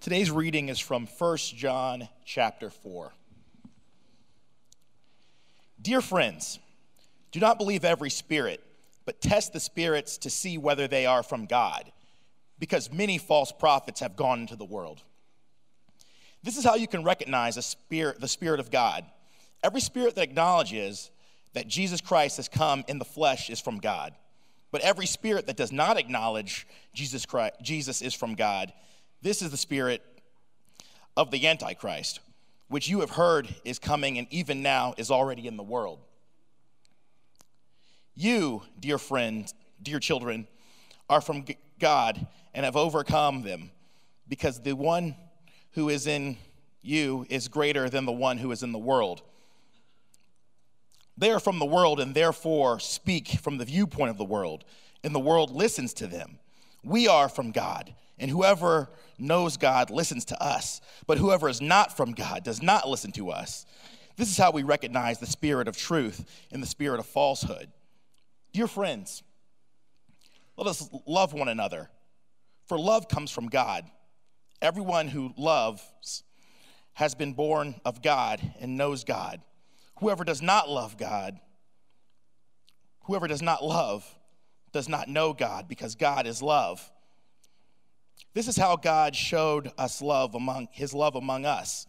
Today's reading is from 1 John chapter 4. Dear friends, do not believe every spirit, but test the spirits to see whether they are from God, because many false prophets have gone into the world. This is how you can recognize a spirit, the spirit of God. Every spirit that acknowledges that Jesus Christ has come in the flesh is from God. But every spirit that does not acknowledge Jesus Christ, Jesus is from God, this is the spirit of the Antichrist, which you have heard is coming and even now is already in the world. You, dear friends, dear children, are from God and have overcome them, because the one who is in you is greater than the one who is in the world. They are from the world and therefore speak from the viewpoint of the world, and the world listens to them. We are from God, and whoever knows God listens to us, but whoever is not from God does not listen to us. This is how we recognize the spirit of truth and the spirit of falsehood. Dear friends, let us love one another, for love comes from God. Everyone who loves has been born of God and knows God. Whoever does not love God, whoever does not love, does not know God because God is love. This is how God showed us love among his love among us.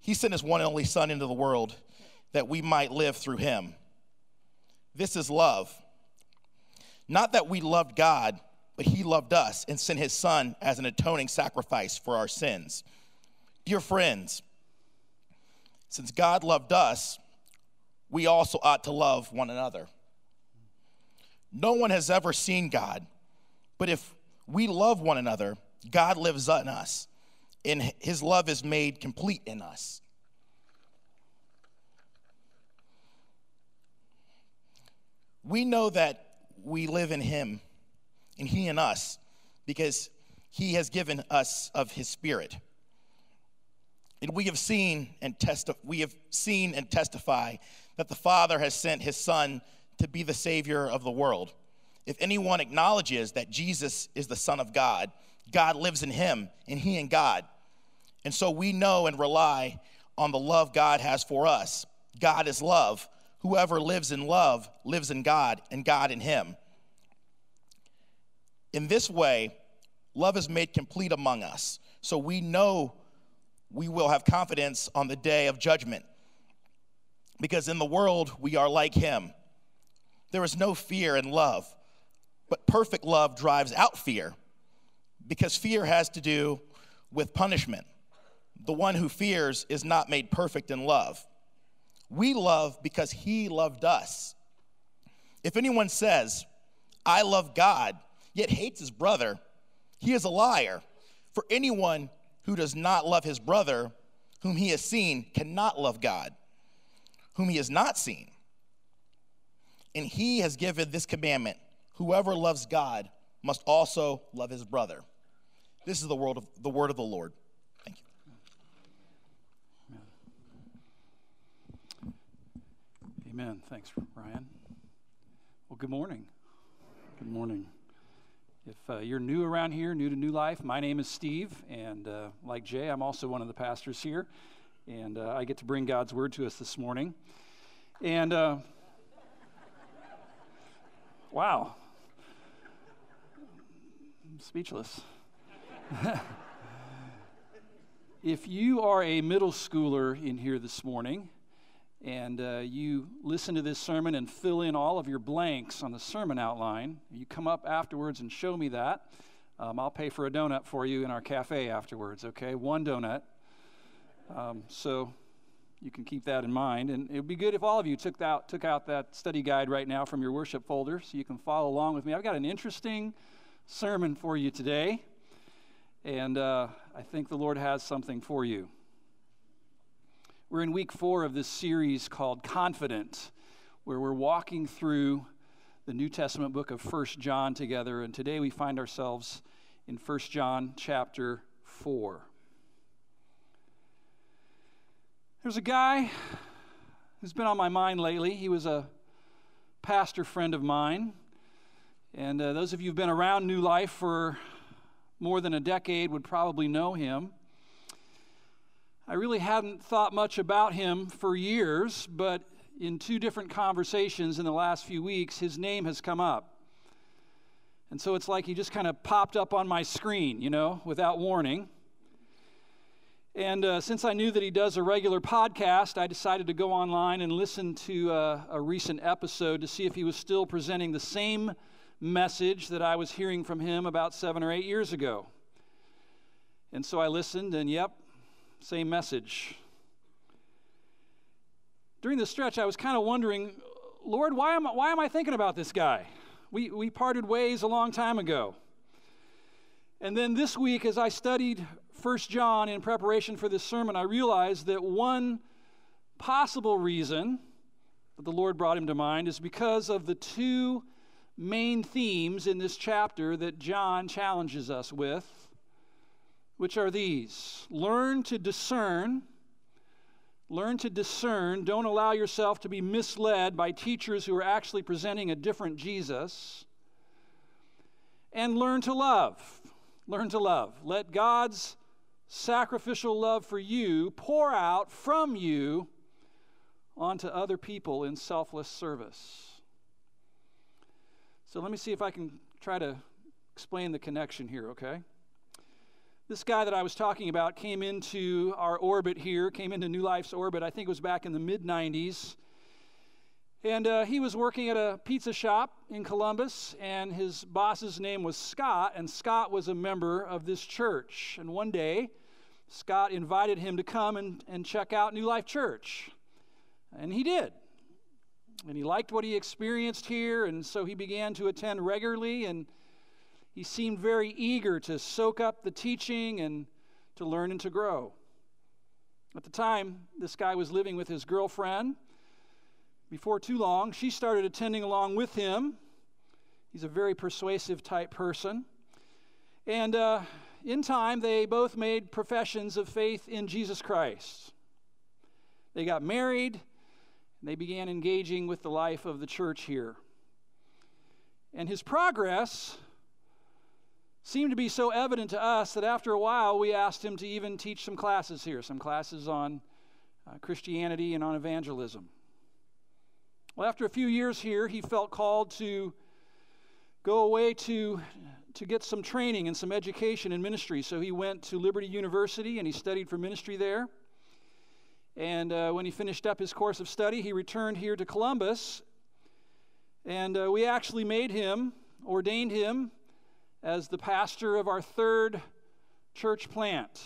He sent his one and only son into the world that we might live through him. This is love. Not that we loved God, but he loved us and sent his son as an atoning sacrifice for our sins. Dear friends, since God loved us, we also ought to love one another. No one has ever seen God, but if we love one another, God lives in us, and his love is made complete in us. We know that we live in him, and he in us, because he has given us of his spirit. And we have seen and testi- we have seen and testify that the Father has sent his Son to be the Savior of the world. If anyone acknowledges that Jesus is the Son of God, God lives in him, and he in God. And so we know and rely on the love God has for us. God is love. Whoever lives in love lives in God, and God in him. In this way, love is made complete among us. So we know we will have confidence on the day of judgment. Because in the world, we are like him. There is no fear in love, but perfect love drives out fear, because fear has to do with punishment. The one who fears is not made perfect in love. We love because he loved us. If anyone says, I love God, yet hates his brother, he is a liar. For anyone who does not love his brother, whom he has seen, cannot love God, whom he has not seen. And he has given this commandment whoever loves God must also love his brother. This is the word of the, word of the Lord. Thank you. Amen. Thanks, Ryan. Well, good morning. Good morning. If uh, you're new around here, new to New Life, my name is Steve, and uh, like Jay, I'm also one of the pastors here, and uh, I get to bring God's word to us this morning. And uh, wow, Speechless. if you are a middle schooler in here this morning, and uh, you listen to this sermon and fill in all of your blanks on the sermon outline. You come up afterwards and show me that. Um, I'll pay for a donut for you in our cafe afterwards, okay? One donut. Um, so you can keep that in mind. And it would be good if all of you took out, took out that study guide right now from your worship folder so you can follow along with me. I've got an interesting sermon for you today, and uh, I think the Lord has something for you. We're in week four of this series called Confident, where we're walking through the New Testament book of First John together. And today we find ourselves in First John chapter 4. There's a guy who's been on my mind lately. He was a pastor friend of mine. And uh, those of you who've been around New Life for more than a decade would probably know him. I really hadn't thought much about him for years, but in two different conversations in the last few weeks, his name has come up. And so it's like he just kind of popped up on my screen, you know, without warning. And uh, since I knew that he does a regular podcast, I decided to go online and listen to uh, a recent episode to see if he was still presenting the same message that I was hearing from him about seven or eight years ago. And so I listened, and yep, same message. During the stretch, I was kind of wondering, Lord, why am, I, why am I thinking about this guy? We, we parted ways a long time ago. And then this week, as I studied First John in preparation for this sermon, I realized that one possible reason that the Lord brought him to mind is because of the two main themes in this chapter that John challenges us with, which are these learn to discern. Learn to discern. Don't allow yourself to be misled by teachers who are actually presenting a different Jesus. And learn to love. Learn to love. Let God's sacrificial love for you pour out from you onto other people in selfless service. So let me see if I can try to explain the connection here, okay? This guy that I was talking about came into our orbit here, came into New Life's orbit, I think it was back in the mid 90s. And uh, he was working at a pizza shop in Columbus, and his boss's name was Scott, and Scott was a member of this church. And one day, Scott invited him to come and, and check out New Life Church. And he did. And he liked what he experienced here, and so he began to attend regularly, and he seemed very eager to soak up the teaching and to learn and to grow. At the time, this guy was living with his girlfriend. Before too long, she started attending along with him. He's a very persuasive type person. And uh, in time, they both made professions of faith in Jesus Christ. They got married, they began engaging with the life of the church here. And his progress seemed to be so evident to us that after a while we asked him to even teach some classes here, some classes on uh, Christianity and on evangelism. Well, after a few years here, he felt called to go away to, to get some training and some education in ministry. So he went to Liberty University and he studied for ministry there. And uh, when he finished up his course of study, he returned here to Columbus. And uh, we actually made him, ordained him as the pastor of our third church plant,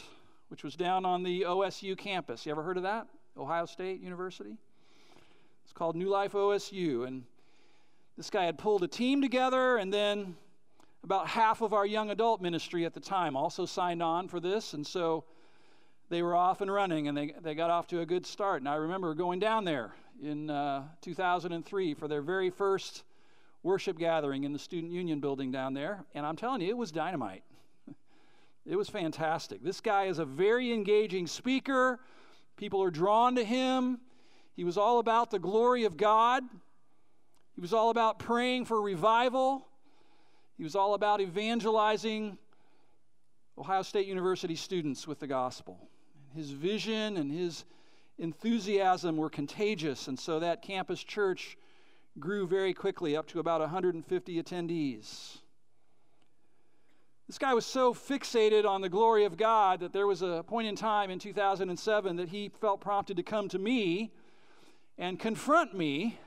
which was down on the OSU campus. You ever heard of that? Ohio State University? It's called New Life OSU. And this guy had pulled a team together, and then about half of our young adult ministry at the time also signed on for this. And so they were off and running, and they, they got off to a good start. And I remember going down there in uh, 2003 for their very first worship gathering in the Student Union building down there, and I'm telling you, it was dynamite. it was fantastic. This guy is a very engaging speaker. People are drawn to him. He was all about the glory of God. He was all about praying for revival. He was all about evangelizing Ohio State University students with the gospel. His vision and his enthusiasm were contagious, and so that campus church grew very quickly up to about 150 attendees. This guy was so fixated on the glory of God that there was a point in time in 2007 that he felt prompted to come to me and confront me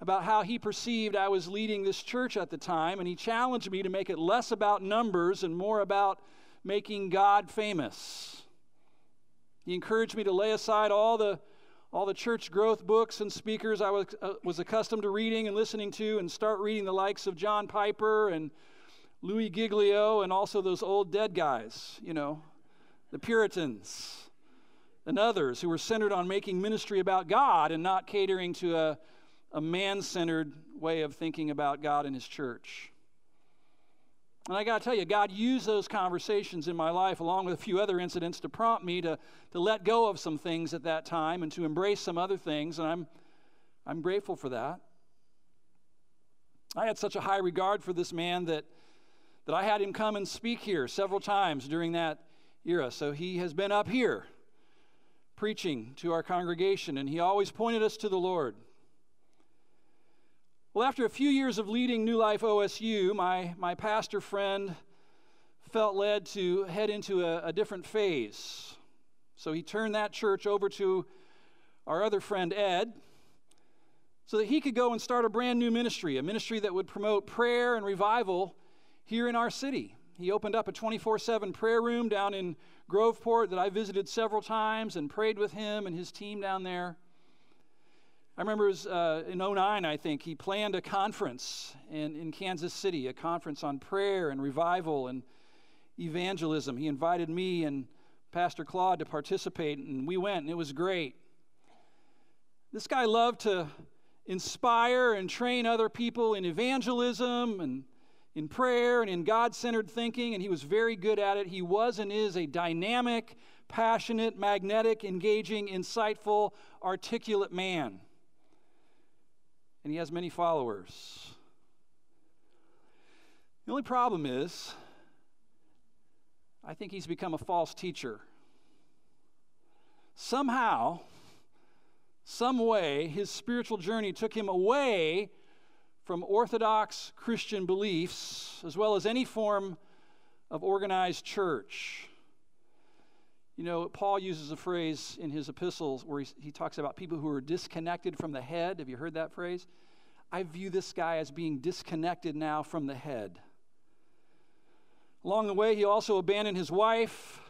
about how he perceived I was leading this church at the time. And he challenged me to make it less about numbers and more about making God famous. He encouraged me to lay aside all the all the church growth books and speakers I was, uh, was accustomed to reading and listening to, and start reading the likes of John Piper and Louis Giglio and also those old dead guys, you know, the Puritans and others who were centered on making ministry about God and not catering to a, a man centered way of thinking about God and His church. And I got to tell you, God used those conversations in my life, along with a few other incidents, to prompt me to, to let go of some things at that time and to embrace some other things. And I'm, I'm grateful for that. I had such a high regard for this man that that I had him come and speak here several times during that era. So he has been up here preaching to our congregation, and he always pointed us to the Lord. Well, after a few years of leading New Life OSU, my, my pastor friend felt led to head into a, a different phase. So he turned that church over to our other friend Ed so that he could go and start a brand new ministry, a ministry that would promote prayer and revival here in our city. He opened up a 24 7 prayer room down in Groveport that I visited several times and prayed with him and his team down there. I remember was, uh, in 09, I think, he planned a conference in, in Kansas City, a conference on prayer and revival and evangelism. He invited me and Pastor Claude to participate, and we went, and it was great. This guy loved to inspire and train other people in evangelism and in prayer and in God centered thinking, and he was very good at it. He was and is a dynamic, passionate, magnetic, engaging, insightful, articulate man and he has many followers. The only problem is, I think he's become a false teacher. Somehow, some way, his spiritual journey took him away from orthodox Christian beliefs as well as any form of organized church. You know, Paul uses a phrase in his epistles where he, he talks about people who are disconnected from the head. Have you heard that phrase? I view this guy as being disconnected now from the head. Along the way, he also abandoned his wife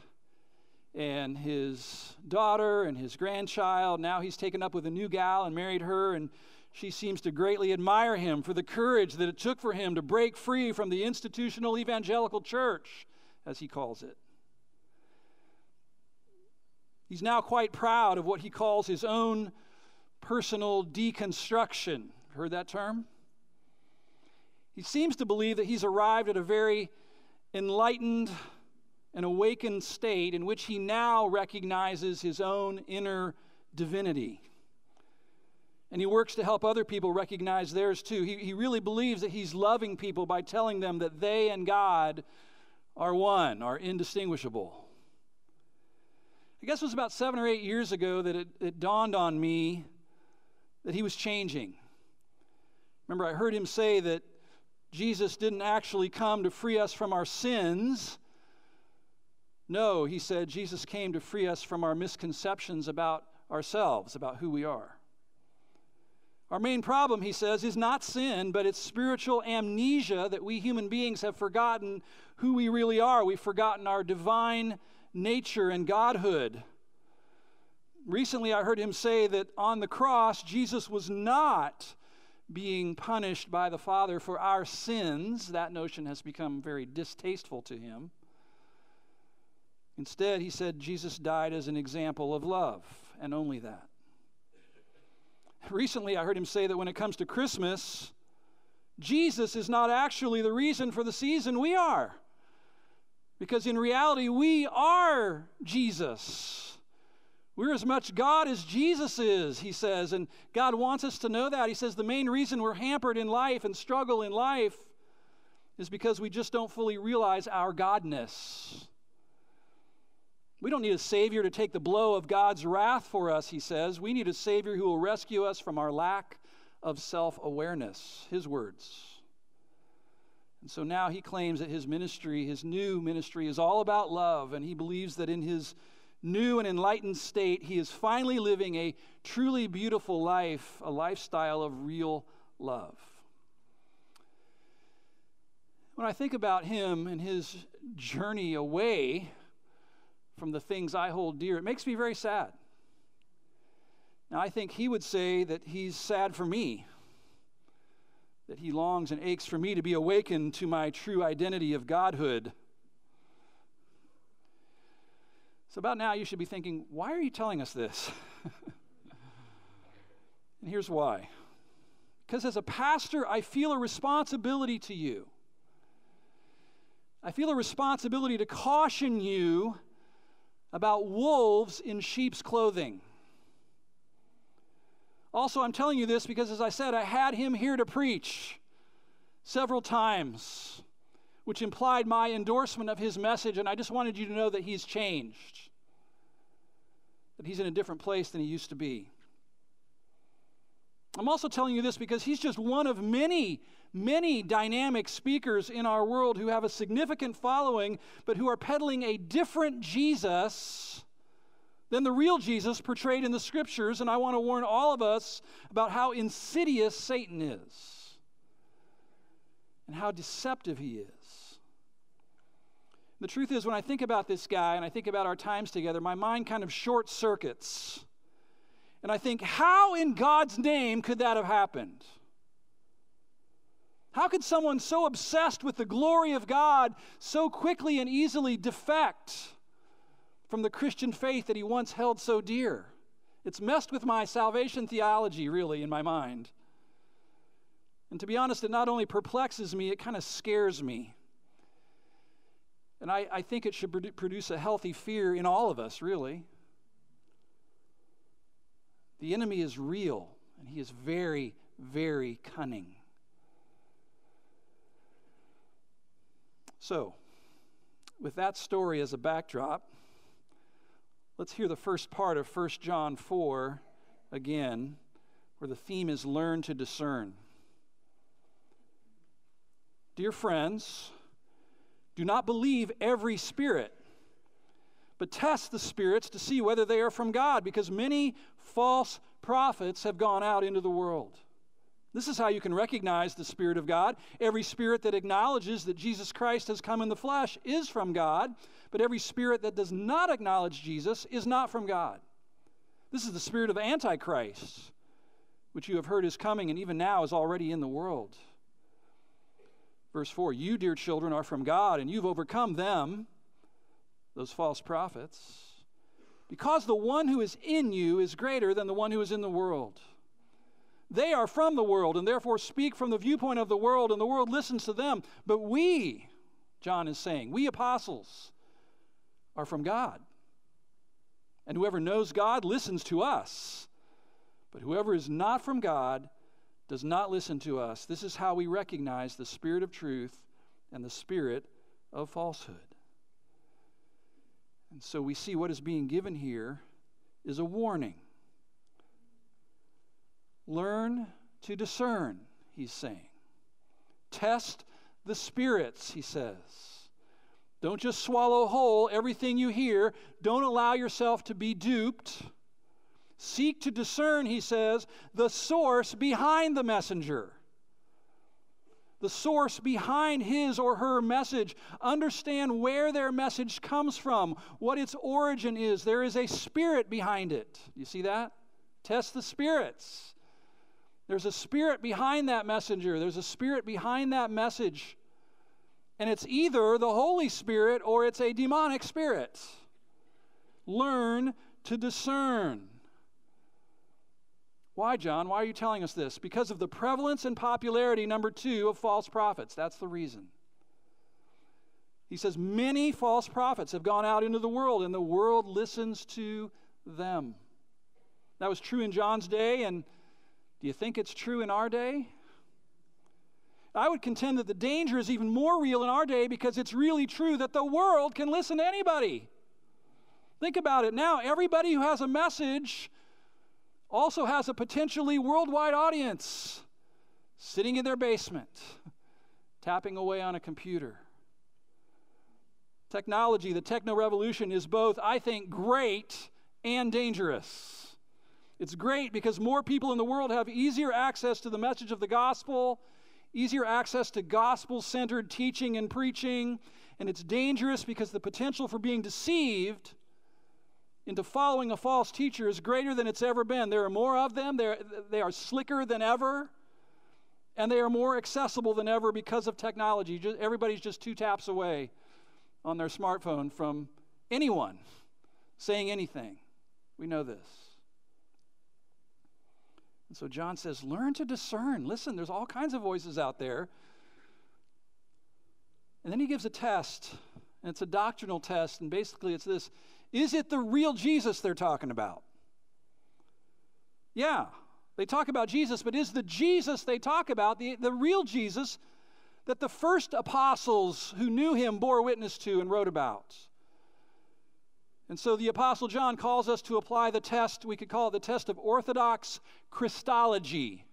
and his daughter and his grandchild. Now he's taken up with a new gal and married her, and she seems to greatly admire him for the courage that it took for him to break free from the institutional evangelical church, as he calls it. He's now quite proud of what he calls his own personal deconstruction. Heard that term? He seems to believe that he's arrived at a very enlightened and awakened state in which he now recognizes his own inner divinity. And he works to help other people recognize theirs too. He, he really believes that he's loving people by telling them that they and God are one, are indistinguishable. I guess it was about seven or eight years ago that it, it dawned on me that he was changing. Remember, I heard him say that Jesus didn't actually come to free us from our sins. No, he said Jesus came to free us from our misconceptions about ourselves, about who we are. Our main problem, he says, is not sin, but it's spiritual amnesia that we human beings have forgotten who we really are. We've forgotten our divine nature and godhood. Recently, I heard him say that on the cross, Jesus was not being punished by the Father for our sins. That notion has become very distasteful to him. Instead, he said Jesus died as an example of love, and only that. Recently, I heard him say that when it comes to Christmas, Jesus is not actually the reason for the season, we are. Because in reality, we are Jesus. We're as much God as Jesus is, he says, and God wants us to know that. He says the main reason we're hampered in life and struggle in life is because we just don't fully realize our Godness. We don't need a Savior to take the blow of God's wrath for us, he says. We need a Savior who will rescue us from our lack of self awareness. His words. And so now he claims that his ministry, his new ministry, is all about love, and he believes that in his new and enlightened state, he is finally living a truly beautiful life, a lifestyle of real love. When I think about him and his journey away from the things I hold dear, it makes me very sad. Now, I think he would say that he's sad for me that he longs and aches for me to be awakened to my true identity of Godhood. So, about now, you should be thinking, why are you telling us this? and here's why. Because as a pastor, I feel a responsibility to you. I feel a responsibility to caution you about wolves in sheep's clothing. Also, I'm telling you this because, as I said, I had him here to preach several times which implied my endorsement of his message, and I just wanted you to know that he's changed, that he's in a different place than he used to be. I'm also telling you this because he's just one of many, many dynamic speakers in our world who have a significant following, but who are peddling a different Jesus than the real Jesus portrayed in the scriptures. And I want to warn all of us about how insidious Satan is and how deceptive he is. The truth is, when I think about this guy and I think about our times together, my mind kind of short circuits. And I think, how in God's name could that have happened? How could someone so obsessed with the glory of God so quickly and easily defect from the Christian faith that he once held so dear? It's messed with my salvation theology, really, in my mind. And to be honest, it not only perplexes me, it kind of scares me. And I, I think it should produce a healthy fear in all of us, really. The enemy is real, and he is very, very cunning. So, with that story as a backdrop, let's hear the first part of 1 John 4 again, where the theme is learn to discern. Dear friends, do not believe every spirit but test the spirits to see whether they are from God, because many false prophets have gone out into the world. This is how you can recognize the Spirit of God. Every spirit that acknowledges that Jesus Christ has come in the flesh is from God, but every spirit that does not acknowledge Jesus is not from God. This is the spirit of Antichrist, which you have heard is coming and even now is already in the world. Verse 4 You, dear children, are from God, and you've overcome them those false prophets, because the one who is in you is greater than the one who is in the world. They are from the world and therefore speak from the viewpoint of the world, and the world listens to them. But we, John is saying, we apostles are from God. And whoever knows God listens to us. But whoever is not from God does not listen to us. This is how we recognize the spirit of truth and the spirit of falsehood. And so we see what is being given here is a warning. Learn to discern, he's saying. Test the spirits, he says. Don't just swallow whole everything you hear. Don't allow yourself to be duped. Seek to discern, he says, the source behind the messenger the source behind his or her message. Understand where their message comes from, what its origin is. There is a spirit behind it. You see that? Test the spirits. There's a spirit behind that messenger, there's a spirit behind that message. And it's either the Holy Spirit or it's a demonic spirit. Learn to discern. Why, John? Why are you telling us this? Because of the prevalence and popularity, number two, of false prophets. That's the reason. He says, Many false prophets have gone out into the world, and the world listens to them. That was true in John's day, and do you think it's true in our day? I would contend that the danger is even more real in our day because it's really true that the world can listen to anybody. Think about it now. Everybody who has a message also has a potentially worldwide audience sitting in their basement, tapping away on a computer. Technology, the techno revolution, is both, I think, great and dangerous. It's great because more people in the world have easier access to the message of the gospel, easier access to gospel centered teaching and preaching, and it's dangerous because the potential for being deceived into following a false teacher is greater than it's ever been. There are more of them, They're, they are slicker than ever, and they are more accessible than ever because of technology. Just, everybody's just two taps away on their smartphone from anyone saying anything. We know this. And so John says, learn to discern. Listen, there's all kinds of voices out there. And then he gives a test, and it's a doctrinal test, and basically it's this is it the real Jesus they're talking about? Yeah, they talk about Jesus, but is the Jesus they talk about the, the real Jesus that the first apostles who knew him bore witness to and wrote about. And so the Apostle John calls us to apply the test, we could call it the test of orthodox Christology.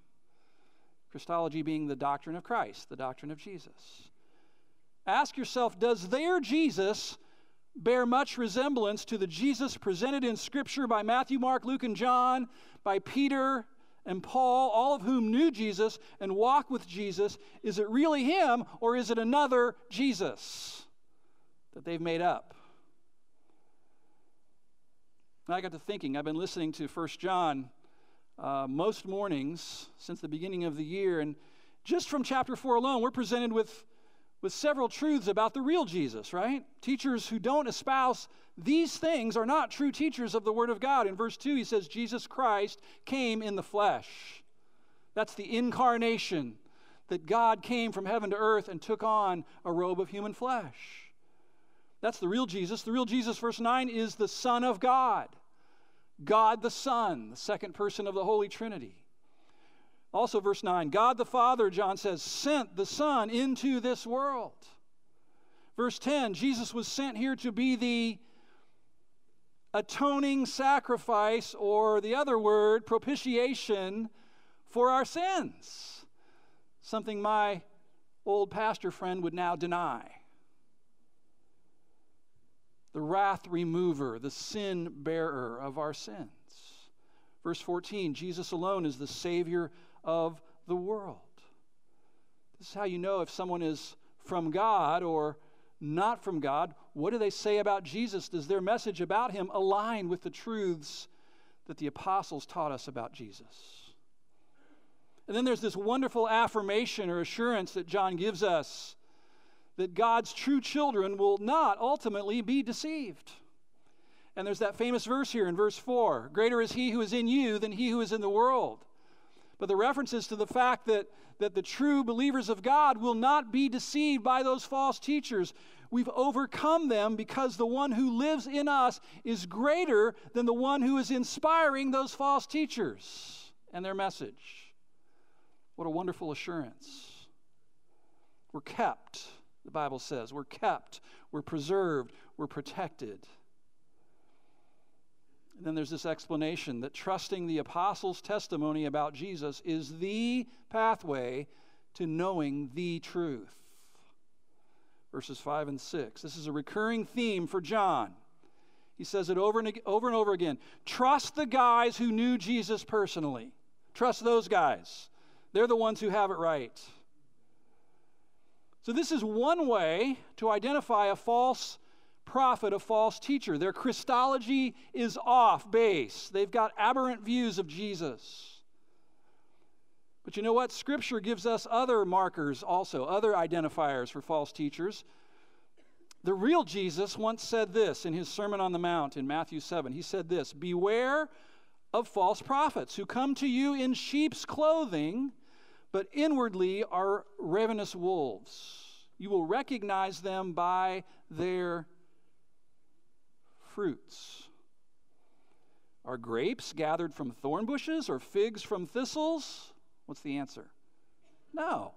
Christology being the doctrine of Christ, the doctrine of Jesus. Ask yourself Does their Jesus bear much resemblance to the Jesus presented in Scripture by Matthew, Mark, Luke, and John, by Peter and Paul, all of whom knew Jesus and walk with Jesus? Is it really him or is it another Jesus that they've made up? I got to thinking, I've been listening to First John uh, most mornings since the beginning of the year, and just from chapter 4 alone, we're presented with, with several truths about the real Jesus, right? Teachers who don't espouse these things are not true teachers of the Word of God. In verse 2, he says, Jesus Christ came in the flesh. That's the incarnation, that God came from heaven to earth and took on a robe of human flesh. That's the real Jesus. The real Jesus, verse 9, is the Son of God. God the Son, the second person of the Holy Trinity. Also, verse 9 God the Father, John says, sent the Son into this world. Verse 10 Jesus was sent here to be the atoning sacrifice, or the other word, propitiation for our sins. Something my old pastor friend would now deny the wrath remover, the sin bearer of our sins. Verse 14 Jesus alone is the Savior of the world. This is how you know if someone is from God or not from God. What do they say about Jesus? Does their message about him align with the truths that the apostles taught us about Jesus? And then there's this wonderful affirmation or assurance that John gives us that God's true children will not ultimately be deceived. And there's that famous verse here in verse 4 Greater is he who is in you than he who is in the world. But the references to the fact that, that the true believers of God will not be deceived by those false teachers. We've overcome them because the one who lives in us is greater than the one who is inspiring those false teachers and their message. What a wonderful assurance. We're kept the Bible says. We're kept, we're preserved, we're protected. And then there's this explanation that trusting the apostles' testimony about Jesus is the pathway to knowing the truth. Verses 5 and 6. This is a recurring theme for John. He says it over and over and over again. Trust the guys who knew Jesus personally. Trust those guys. They're the ones who have it right. So, this is one way to identify a false prophet, a false teacher. Their Christology is off base, they've got aberrant views of Jesus. But you know what? Scripture gives us other markers also, other identifiers for false teachers. The real Jesus once said this in his Sermon on the Mount in Matthew 7. He said this Beware of false prophets who come to you in sheep's clothing but inwardly are ravenous wolves. You will recognize them by their fruits. Are grapes gathered from thorn bushes or figs from thistles? What's the answer? No.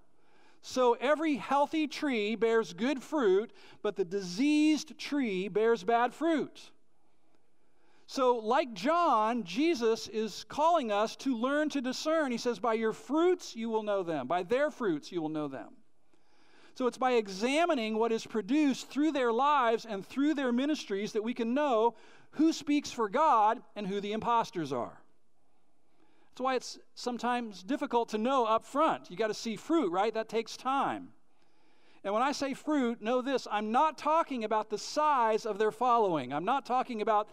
So every healthy tree bears good fruit, but the diseased tree bears bad fruit. So, like John, Jesus is calling us to learn to discern. He says, By your fruits you will know them, by their fruits you will know them. So, it's by examining what is produced through their lives and through their ministries that we can know who speaks for God and who the imposters are. That's why it's sometimes difficult to know up front. You got to see fruit, right? That takes time. And when I say fruit, know this I'm not talking about the size of their following. I'm not talking about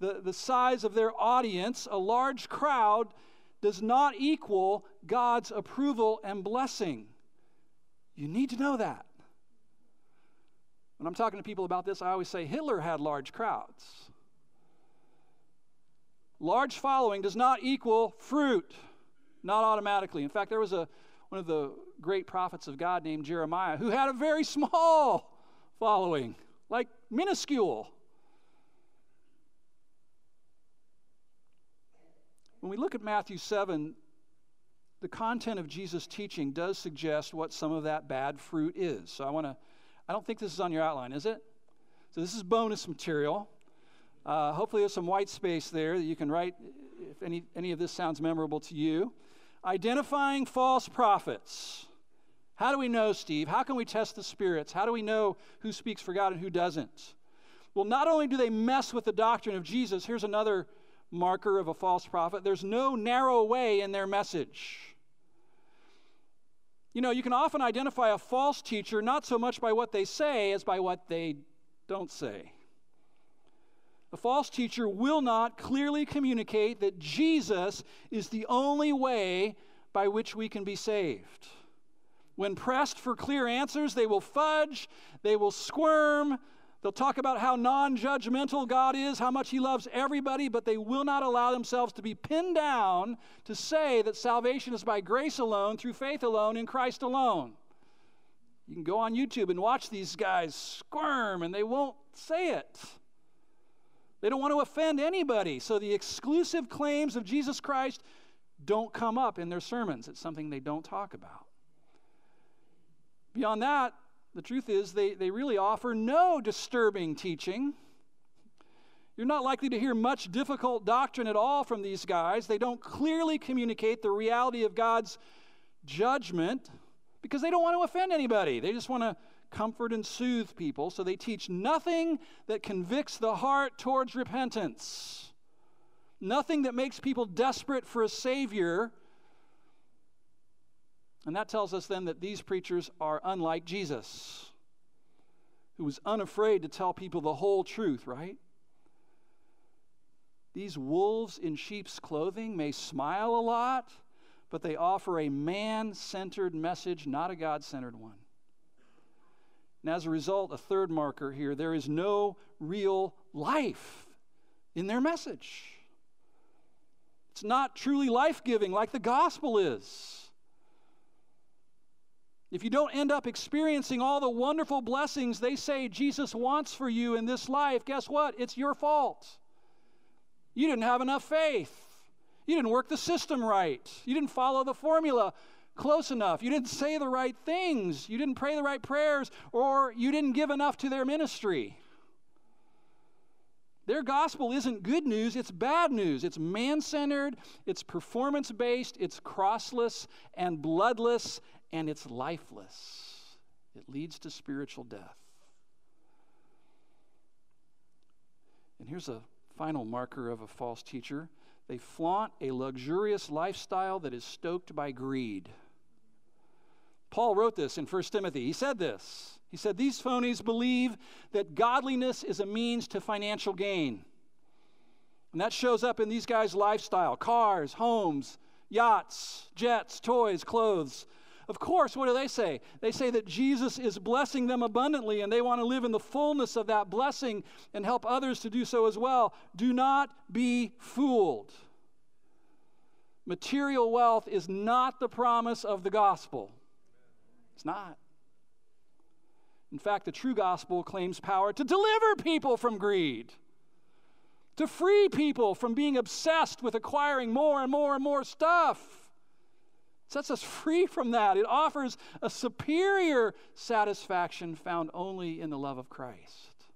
the, the size of their audience, a large crowd does not equal God's approval and blessing. You need to know that. When I'm talking to people about this, I always say Hitler had large crowds. Large following does not equal fruit, not automatically. In fact, there was a, one of the great prophets of God named Jeremiah who had a very small following, like minuscule. When we look at Matthew 7, the content of Jesus' teaching does suggest what some of that bad fruit is. So I want to, I don't think this is on your outline, is it? So this is bonus material. Uh, hopefully, there's some white space there that you can write if any, any of this sounds memorable to you. Identifying false prophets. How do we know, Steve? How can we test the spirits? How do we know who speaks for God and who doesn't? Well, not only do they mess with the doctrine of Jesus, here's another marker of a false prophet there's no narrow way in their message. You know, you can often identify a false teacher not so much by what they say as by what they don't say. A false teacher will not clearly communicate that Jesus is the only way by which we can be saved. When pressed for clear answers, they will fudge, they will squirm, they'll talk about how non judgmental God is, how much He loves everybody, but they will not allow themselves to be pinned down to say that salvation is by grace alone, through faith alone, in Christ alone. You can go on YouTube and watch these guys squirm, and they won't say it. They don't want to offend anybody. So the exclusive claims of Jesus Christ don't come up in their sermons. It's something they don't talk about. Beyond that, the truth is they, they really offer no disturbing teaching. You're not likely to hear much difficult doctrine at all from these guys. They don't clearly communicate the reality of God's judgment because they don't want to offend anybody. They just want to comfort and soothe people, so they teach nothing that convicts the heart towards repentance, nothing that makes people desperate for a Savior. And that tells us then that these preachers are unlike Jesus, who was unafraid to tell people the whole truth, right? These wolves in sheep's clothing may smile a lot, but they offer a man centered message, not a God centered one. And as a result, a third marker here there is no real life in their message. It's not truly life giving like the gospel is. If you don't end up experiencing all the wonderful blessings they say Jesus wants for you in this life, guess what? It's your fault. You didn't have enough faith. You didn't work the system right. You didn't follow the formula close enough. You didn't say the right things. You didn't pray the right prayers, or you didn't give enough to their ministry. Their gospel isn't good news, it's bad news. It's man centered, it's performance based, it's crossless and bloodless, and it's lifeless. It leads to spiritual death. And here's a final marker of a false teacher they flaunt a luxurious lifestyle that is stoked by greed. Paul wrote this in 1 Timothy. He said this. He said, These phonies believe that godliness is a means to financial gain. And that shows up in these guys' lifestyle cars, homes, yachts, jets, toys, clothes. Of course, what do they say? They say that Jesus is blessing them abundantly and they want to live in the fullness of that blessing and help others to do so as well. Do not be fooled. Material wealth is not the promise of the gospel. It's not. In fact, the true gospel claims power to deliver people from greed, to free people from being obsessed with acquiring more and more and more stuff sets us free from that. It offers a superior satisfaction found only in the love of Christ.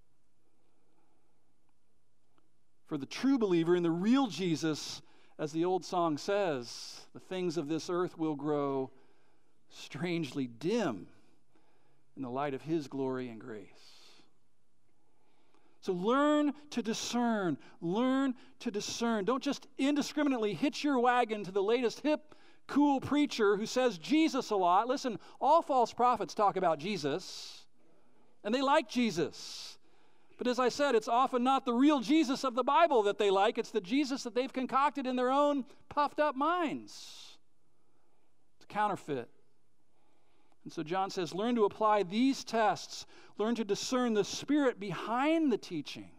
For the true believer in the real Jesus, as the old song says, the things of this earth will grow strangely dim in the light of His glory and grace. So learn to discern. Learn to discern. Don't just indiscriminately hitch your wagon to the latest hip cool preacher who says Jesus a lot. Listen, all false prophets talk about Jesus, and they like Jesus. But as I said, it's often not the real Jesus of the Bible that they like, it's the Jesus that they've concocted in their own puffed up minds. It's counterfeit. And so John says, learn to apply these tests, learn to discern the spirit behind the teaching.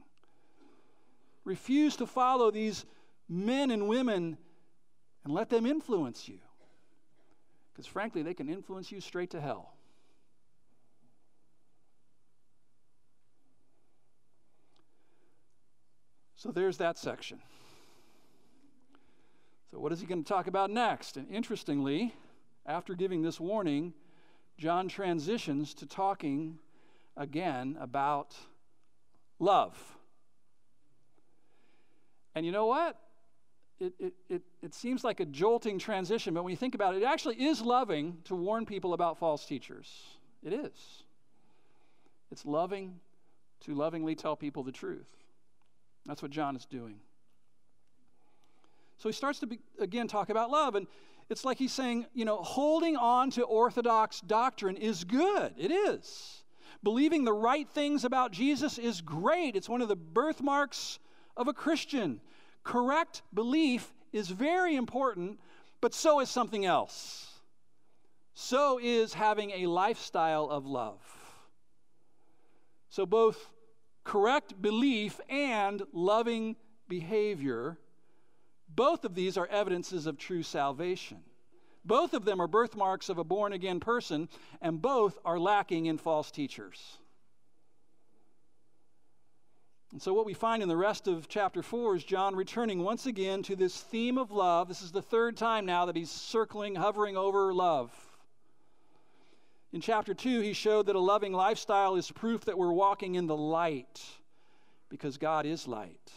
Refuse to follow these men and women and let them influence you. Because frankly, they can influence you straight to hell. So there's that section. So, what is he going to talk about next? And interestingly, after giving this warning, John transitions to talking again about love. And you know what? It, it, it, it seems like a jolting transition, but when you think about it, it actually is loving to warn people about false teachers. It is. It's loving to lovingly tell people the truth. That's what John is doing. So he starts to be, again talk about love, and it's like he's saying, you know, holding on to orthodox doctrine is good. It is. Believing the right things about Jesus is great. It's one of the birthmarks of a Christian. Correct belief is very important, but so is something else. So is having a lifestyle of love. So both correct belief and loving behavior, both of these are evidences of true salvation. Both of them are birthmarks of a born again person, and both are lacking in false teachers. And so, what we find in the rest of chapter 4 is John returning once again to this theme of love. This is the third time now that he's circling, hovering over love. In chapter 2, he showed that a loving lifestyle is proof that we're walking in the light because God is light.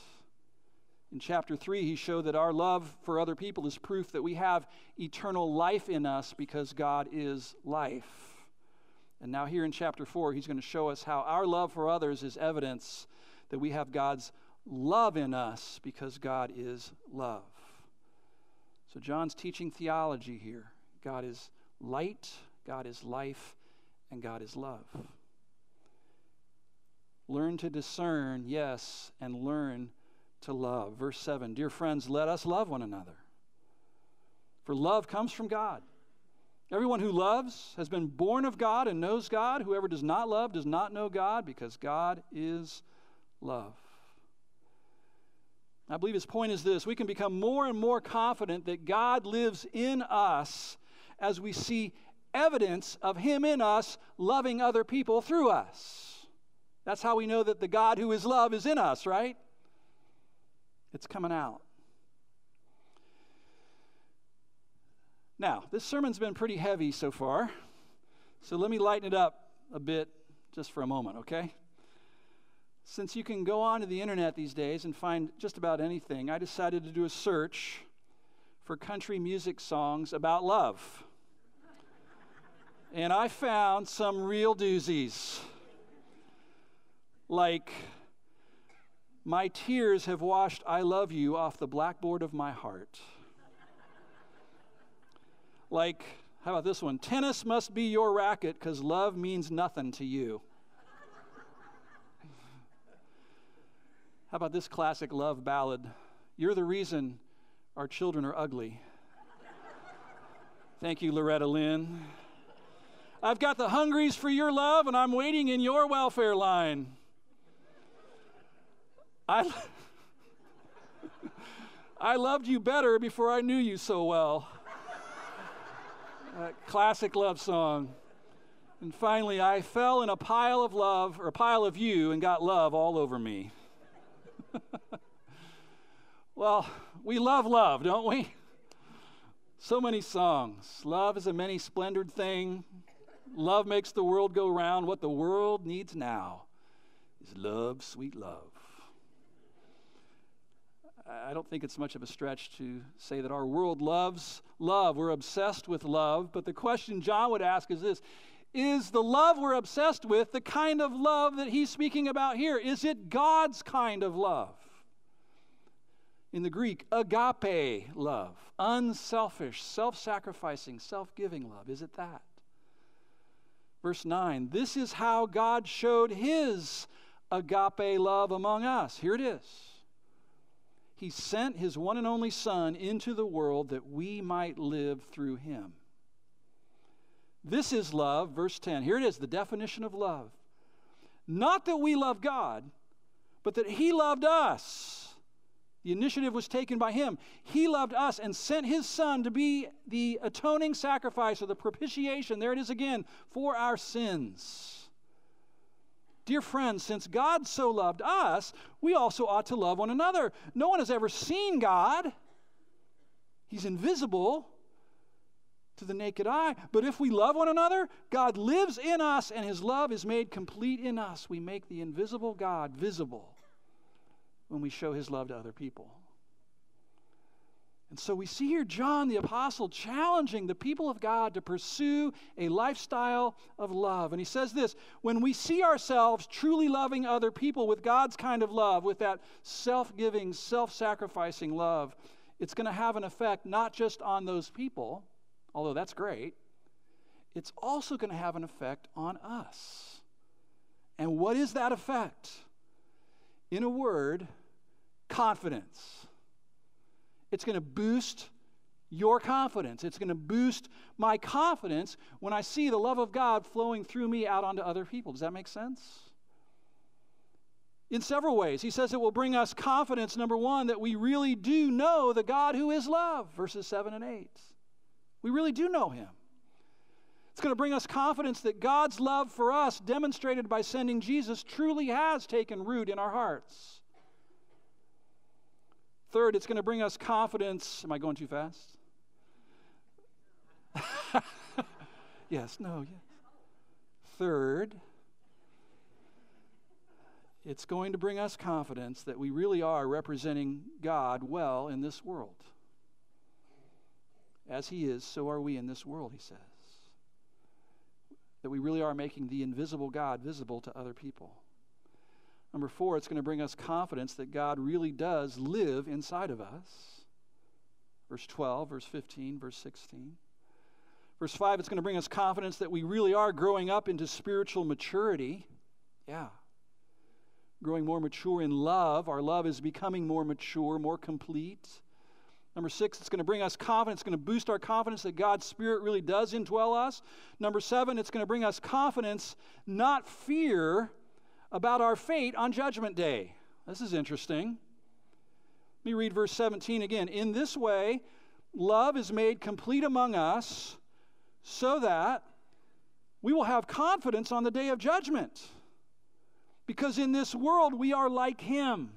In chapter 3, he showed that our love for other people is proof that we have eternal life in us because God is life. And now, here in chapter 4, he's going to show us how our love for others is evidence that we have God's love in us because God is love. So, John's teaching theology here God is light, God is life, and God is love. Learn to discern, yes, and learn to love. Verse 7 Dear friends, let us love one another. For love comes from God. Everyone who loves has been born of God and knows God. Whoever does not love does not know God because God is love. I believe his point is this we can become more and more confident that God lives in us as we see evidence of Him in us loving other people through us. That's how we know that the God who is love is in us, right? It's coming out. Now, this sermon's been pretty heavy so far, so let me lighten it up a bit just for a moment, okay? Since you can go onto the internet these days and find just about anything, I decided to do a search for country music songs about love and I found some real doozies. Like, my tears have washed I love you off the blackboard of my heart. like, how about this one? Tennis must be your racket because love means nothing to you. How about this classic love ballad? You're the reason our children are ugly. Thank you, Loretta Lynn. I've got the hungries for your love, and I'm waiting in your welfare line. I, I loved you better before I knew you so well. classic love song. And finally, I fell in a pile of love, or a pile of you, and got love all over me. well, we love love, don't we? So many songs. Love is a many splendored thing. Love makes the world go round. What the world needs now is love, sweet love. I don't think it's much of a stretch to say that our world loves love. We're obsessed with love. But the question John would ask is this Is the love we're obsessed with the kind of love that he's speaking about here? Is it God's kind of love? In the Greek, agape love, unselfish, self sacrificing, self giving love. Is it that? Verse 9 This is how God showed his agape love among us. Here it is. He sent his one and only Son into the world that we might live through him. This is love, verse 10. Here it is, the definition of love. Not that we love God, but that he loved us the initiative was taken by him. He loved us and sent his son to be the atoning sacrifice or the propitiation, there it is again, for our sins. Dear friends, since God so loved us, we also ought to love one another. No one has ever seen God. He's invisible to the naked eye. But if we love one another, God lives in us and his love is made complete in us. We make the invisible God visible when we show his love to other people. And so we see here John the Apostle challenging the people of God to pursue a lifestyle of love. And he says this when we see ourselves truly loving other people with God's kind of love, with that self giving, self sacrificing love, it's going to have an effect not just on those people, although that's great, it's also going to have an effect on us. And what is that effect? In a word, confidence. It's going to boost your confidence. It's going to boost my confidence when I see the love of God flowing through me out onto other people. Does that make sense? In several ways. He says it will bring us confidence, number one, that we really do know the God who is love, verses 7 and 8. We really do know him. It's going to bring us confidence that God's love for us, demonstrated by sending Jesus, truly has taken root in our hearts. Third, it's going to bring us confidence. Am I going too fast? yes, no, yes. Third, it's going to bring us confidence that we really are representing God well in this world. As He is, so are we in this world, He says. That we really are making the invisible God visible to other people. Number four, it's going to bring us confidence that God really does live inside of us. Verse 12, verse 15, verse 16. Verse 5, it's going to bring us confidence that we really are growing up into spiritual maturity. Yeah. Growing more mature in love. Our love is becoming more mature, more complete. Number six, it's going to bring us confidence. It's going to boost our confidence that God's Spirit really does indwell us. Number seven, it's going to bring us confidence, not fear, about our fate on Judgment Day. This is interesting. Let me read verse 17 again. In this way, love is made complete among us so that we will have confidence on the day of judgment. Because in this world, we are like Him.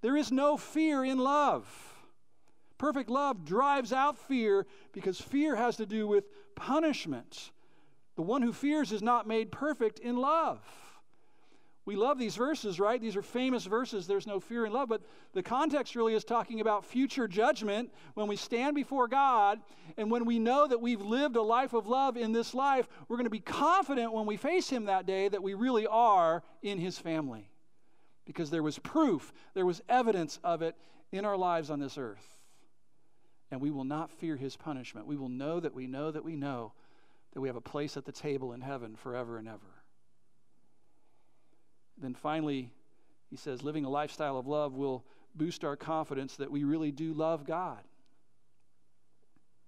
There is no fear in love. Perfect love drives out fear because fear has to do with punishment. The one who fears is not made perfect in love. We love these verses, right? These are famous verses. There's no fear in love. But the context really is talking about future judgment when we stand before God and when we know that we've lived a life of love in this life, we're going to be confident when we face Him that day that we really are in His family. Because there was proof, there was evidence of it in our lives on this earth. And we will not fear His punishment. We will know that we know that we know that we have a place at the table in heaven forever and ever. Then finally, he says, living a lifestyle of love will boost our confidence that we really do love God.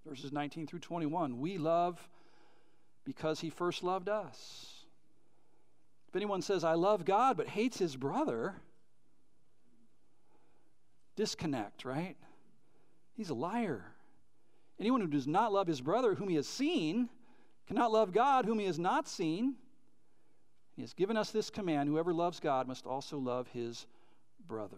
Verses 19 through 21 we love because he first loved us. If anyone says, I love God, but hates his brother, disconnect, right? He's a liar. Anyone who does not love his brother whom he has seen cannot love God whom he has not seen. He has given us this command whoever loves God must also love his brother.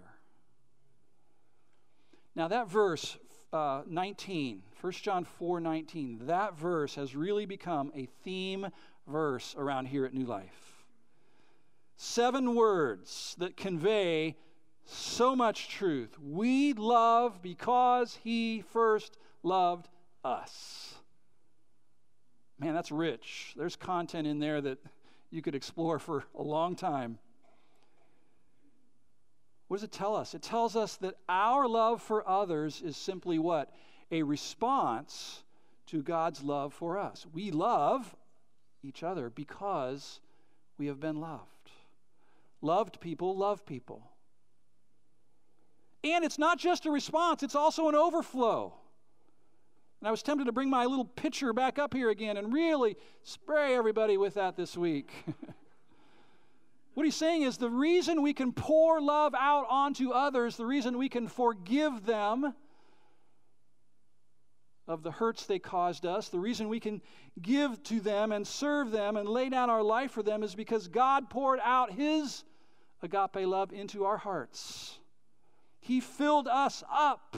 Now, that verse, uh, 19, 1 John 4 19, that verse has really become a theme verse around here at New Life. Seven words that convey so much truth. We love because he first loved us. Man, that's rich. There's content in there that you could explore for a long time. What does it tell us? It tells us that our love for others is simply what? A response to God's love for us. We love each other because we have been loved. Loved people love people. And it's not just a response, it's also an overflow. And I was tempted to bring my little pitcher back up here again and really spray everybody with that this week. what he's saying is the reason we can pour love out onto others, the reason we can forgive them of the hurts they caused us, the reason we can give to them and serve them and lay down our life for them is because God poured out his agape love into our hearts. He filled us up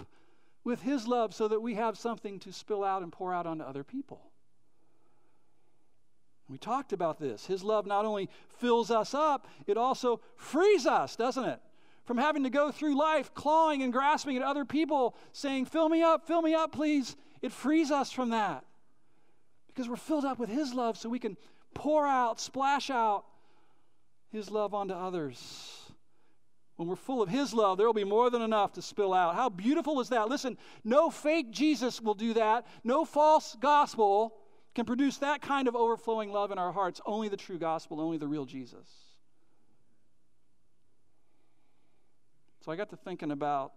with His love so that we have something to spill out and pour out onto other people. We talked about this. His love not only fills us up, it also frees us, doesn't it? From having to go through life clawing and grasping at other people, saying, Fill me up, fill me up, please. It frees us from that because we're filled up with His love so we can pour out, splash out His love onto others. When we're full of His love, there will be more than enough to spill out. How beautiful is that? Listen, no fake Jesus will do that, no false gospel can produce that kind of overflowing love in our hearts. Only the true gospel, only the real Jesus. So I got to thinking about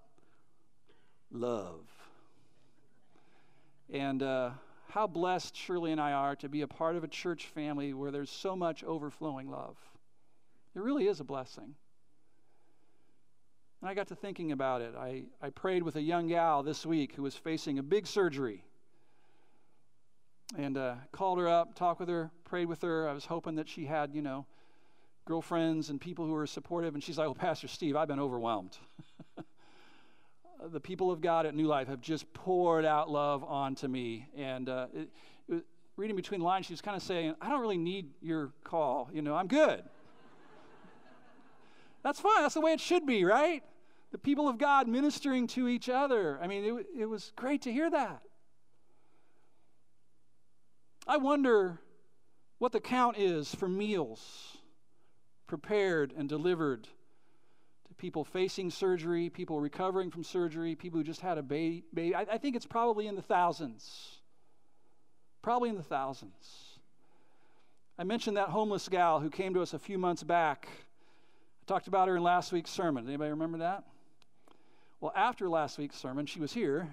love. And uh, how blessed Shirley and I are to be a part of a church family where there's so much overflowing love. It really is a blessing. And I got to thinking about it. I, I prayed with a young gal this week who was facing a big surgery and uh, called her up, talked with her, prayed with her. I was hoping that she had, you know, girlfriends and people who were supportive. And she's like, Well, Pastor Steve, I've been overwhelmed. the people of God at New Life have just poured out love onto me. And uh, it, it, reading between the lines, she was kind of saying, I don't really need your call. You know, I'm good. That's fine. That's the way it should be, right? The people of God ministering to each other. I mean, it, it was great to hear that. I wonder what the count is for meals prepared and delivered to people facing surgery, people recovering from surgery, people who just had a baby. I, I think it's probably in the thousands. Probably in the thousands. I mentioned that homeless gal who came to us a few months back. I talked about her in last week's sermon. Anybody remember that? Well, after last week's sermon, she was here.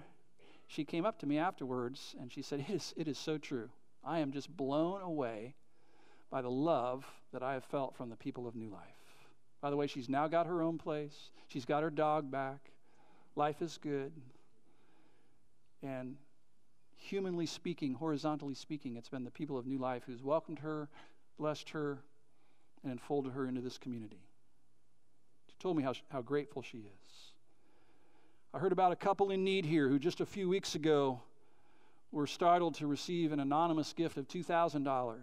She came up to me afterwards and she said, It is, it is so true. I am just blown away by the love that I have felt from the people of New Life. By the way, she's now got her own place, she's got her dog back. Life is good. And humanly speaking, horizontally speaking, it's been the people of New Life who's welcomed her, blessed her, and enfolded her into this community. She told me how, how grateful she is. I heard about a couple in need here who just a few weeks ago were startled to receive an anonymous gift of $2,000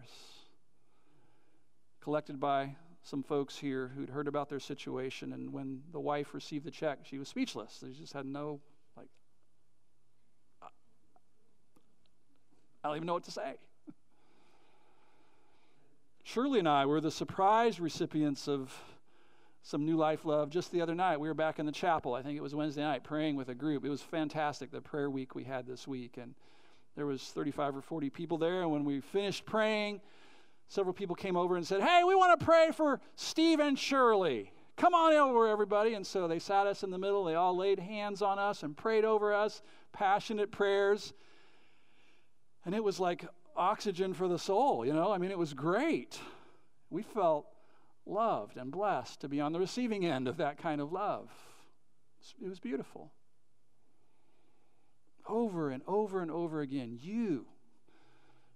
collected by some folks here who'd heard about their situation. And when the wife received the check, she was speechless. They just had no, like, I don't even know what to say. Shirley and I were the surprise recipients of some new life love just the other night. We were back in the chapel. I think it was Wednesday night praying with a group. It was fantastic, the prayer week we had this week. And there was 35 or 40 people there, and when we finished praying, several people came over and said, Hey, we want to pray for Steve and Shirley. Come on over, everybody. And so they sat us in the middle. They all laid hands on us and prayed over us, passionate prayers. And it was like oxygen for the soul, you know? I mean, it was great. We felt loved and blessed to be on the receiving end of that kind of love. It was beautiful over and over and over again. You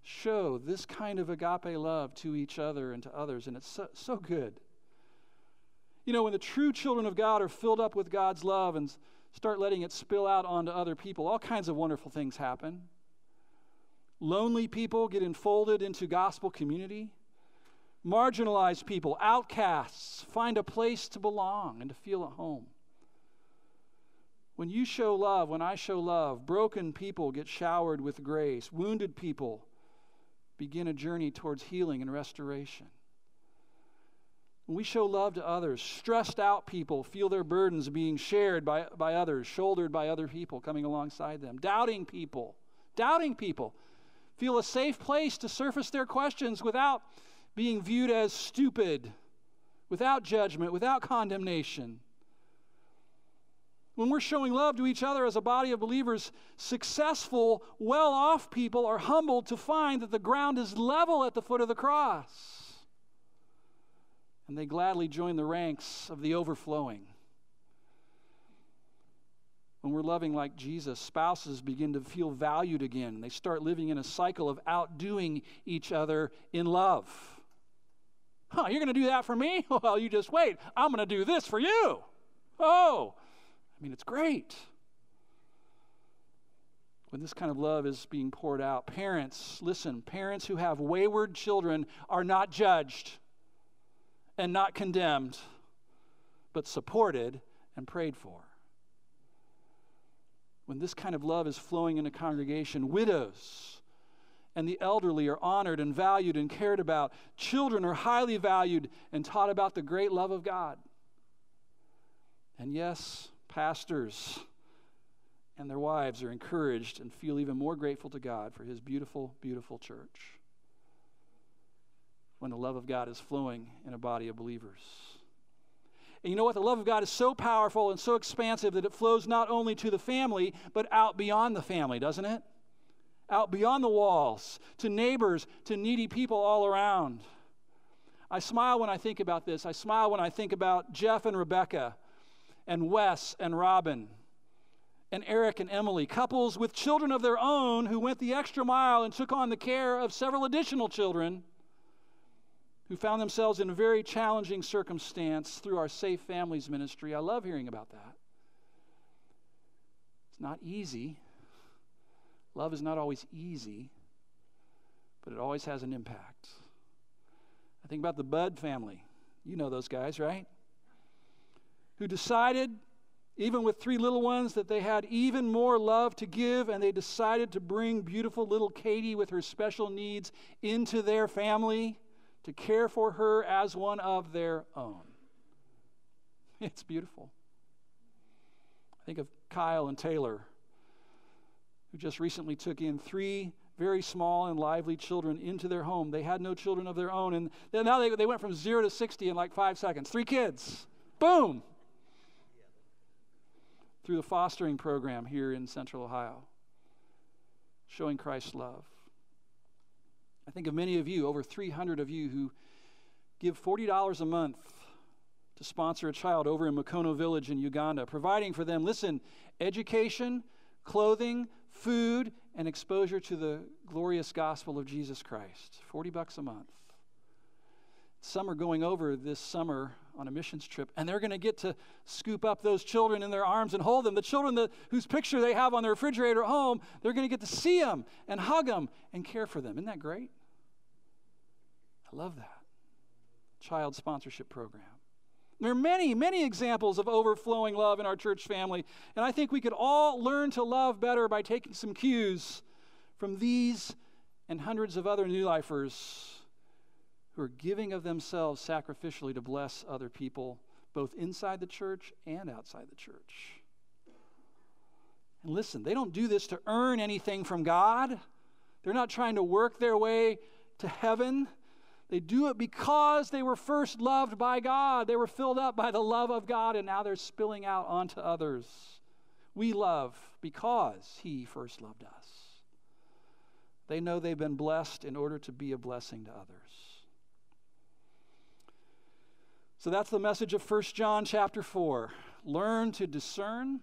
show this kind of agape love to each other and to others, and it's so, so good. You know, when the true children of God are filled up with God's love and start letting it spill out onto other people, all kinds of wonderful things happen. Lonely people get enfolded into gospel community. Marginalized people, outcasts, find a place to belong and to feel at home. When you show love, when I show love, broken people get showered with grace. Wounded people begin a journey towards healing and restoration. When we show love to others, stressed out people feel their burdens being shared by, by others, shouldered by other people coming alongside them. Doubting people, doubting people feel a safe place to surface their questions without being viewed as stupid, without judgment, without condemnation. When we're showing love to each other as a body of believers, successful, well off people are humbled to find that the ground is level at the foot of the cross. And they gladly join the ranks of the overflowing. When we're loving like Jesus, spouses begin to feel valued again. They start living in a cycle of outdoing each other in love. Huh, you're going to do that for me? Well, you just wait. I'm going to do this for you. Oh, I mean, it's great. when this kind of love is being poured out. Parents, listen, parents who have wayward children are not judged and not condemned, but supported and prayed for. When this kind of love is flowing in a congregation, widows and the elderly are honored and valued and cared about. Children are highly valued and taught about the great love of God. And yes, pastors and their wives are encouraged and feel even more grateful to God for his beautiful, beautiful church when the love of God is flowing in a body of believers. And you know what? The love of God is so powerful and so expansive that it flows not only to the family, but out beyond the family, doesn't it? Out beyond the walls, to neighbors, to needy people all around. I smile when I think about this. I smile when I think about Jeff and Rebecca, and Wes and Robin and Eric and Emily, couples with children of their own who went the extra mile and took on the care of several additional children who found themselves in a very challenging circumstance through our Safe Families ministry. I love hearing about that. It's not easy. Love is not always easy, but it always has an impact. I think about the Bud family. You know those guys, right? Who decided even with three little ones, that they had even more love to give, and they decided to bring beautiful little Katie with her special needs into their family to care for her as one of their own. It's beautiful. I think of Kyle and Taylor, who just recently took in three very small and lively children into their home. They had no children of their own, and now they, they went from zero to 60 in like five seconds. Three kids. Boom through the fostering program here in Central Ohio, showing Christ's love. I think of many of you, over 300 of you, who give $40 a month to sponsor a child over in Makono Village in Uganda, providing for them, listen, education, clothing, food, and exposure to the glorious gospel of Jesus Christ. 40 bucks a month. Some are going over this summer on a missions trip, and they're going to get to scoop up those children in their arms and hold them. The children that, whose picture they have on their refrigerator at home, they're going to get to see them and hug them and care for them. Isn't that great? I love that. Child sponsorship program. There are many, many examples of overflowing love in our church family, and I think we could all learn to love better by taking some cues from these and hundreds of other new lifers who are giving of themselves sacrificially to bless other people, both inside the church and outside the church. And listen, they don't do this to earn anything from God. They're not trying to work their way to heaven. They do it because they were first loved by God. They were filled up by the love of God, and now they're spilling out onto others. We love because He first loved us. They know they've been blessed in order to be a blessing to others. So that's the message of 1 John chapter 4. Learn to discern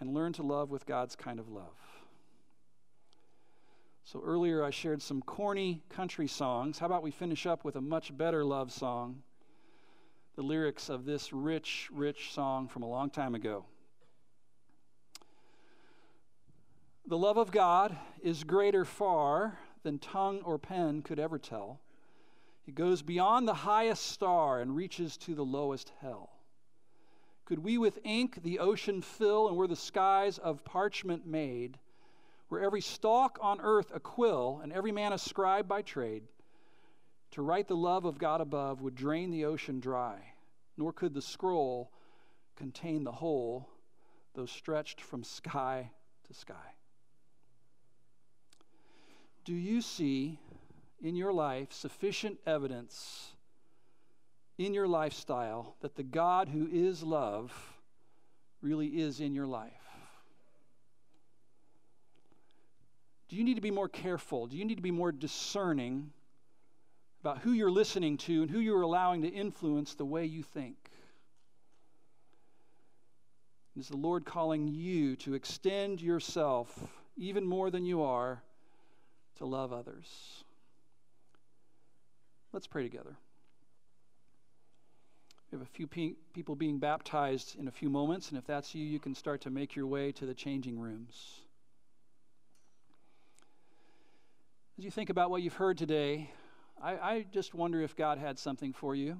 and learn to love with God's kind of love. So earlier I shared some corny country songs. How about we finish up with a much better love song? The lyrics of this rich, rich song from a long time ago. The love of God is greater far than tongue or pen could ever tell. It goes beyond the highest star and reaches to the lowest hell. Could we with ink the ocean fill, and were the skies of parchment made, were every stalk on earth a quill, and every man a scribe by trade, to write the love of God above would drain the ocean dry, nor could the scroll contain the whole, though stretched from sky to sky. Do you see in your life sufficient evidence in your lifestyle that the God who is love really is in your life? Do you need to be more careful? Do you need to be more discerning about who you're listening to and who you're allowing to influence the way you think? Is the Lord calling you to extend yourself even more than you are to love others? Let's pray together. We have a few pe- people being baptized in a few moments, and if that's you, you can start to make your way to the changing rooms. As you think about what you've heard today, I, I just wonder if God had something for you.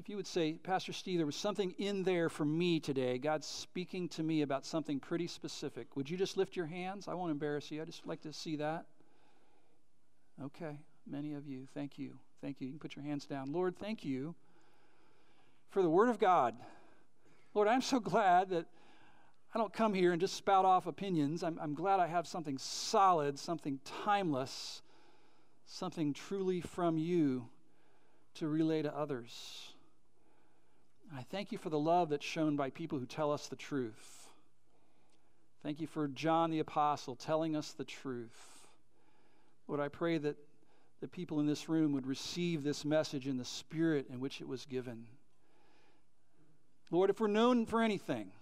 If you would say, Pastor Steve, there was something in there for me today. God's speaking to me about something pretty specific. Would you just lift your hands? I won't embarrass you. I just like to see that. Okay, many of you. Thank you. Thank you. You can put your hands down. Lord, thank you for the Word of God. Lord, I'm so glad that I don't come here and just spout off opinions. I'm, I'm glad I have something solid, something timeless, something truly from you to relay to others. I thank you for the love that's shown by people who tell us the truth. Thank you for John the Apostle telling us the truth. Lord, I pray that the people in this room would receive this message in the spirit in which it was given. Lord, if we're known for anything,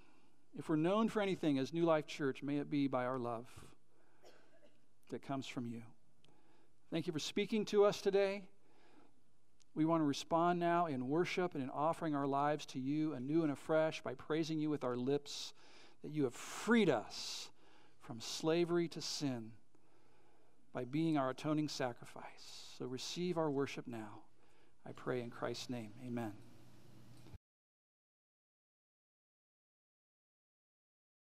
if we're known for anything as New Life Church, may it be by our love that comes from you. Thank you for speaking to us today. We want to respond now in worship and in offering our lives to you anew and afresh by praising you with our lips that you have freed us from slavery to sin by being our atoning sacrifice. So receive our worship now. I pray in Christ's name. Amen.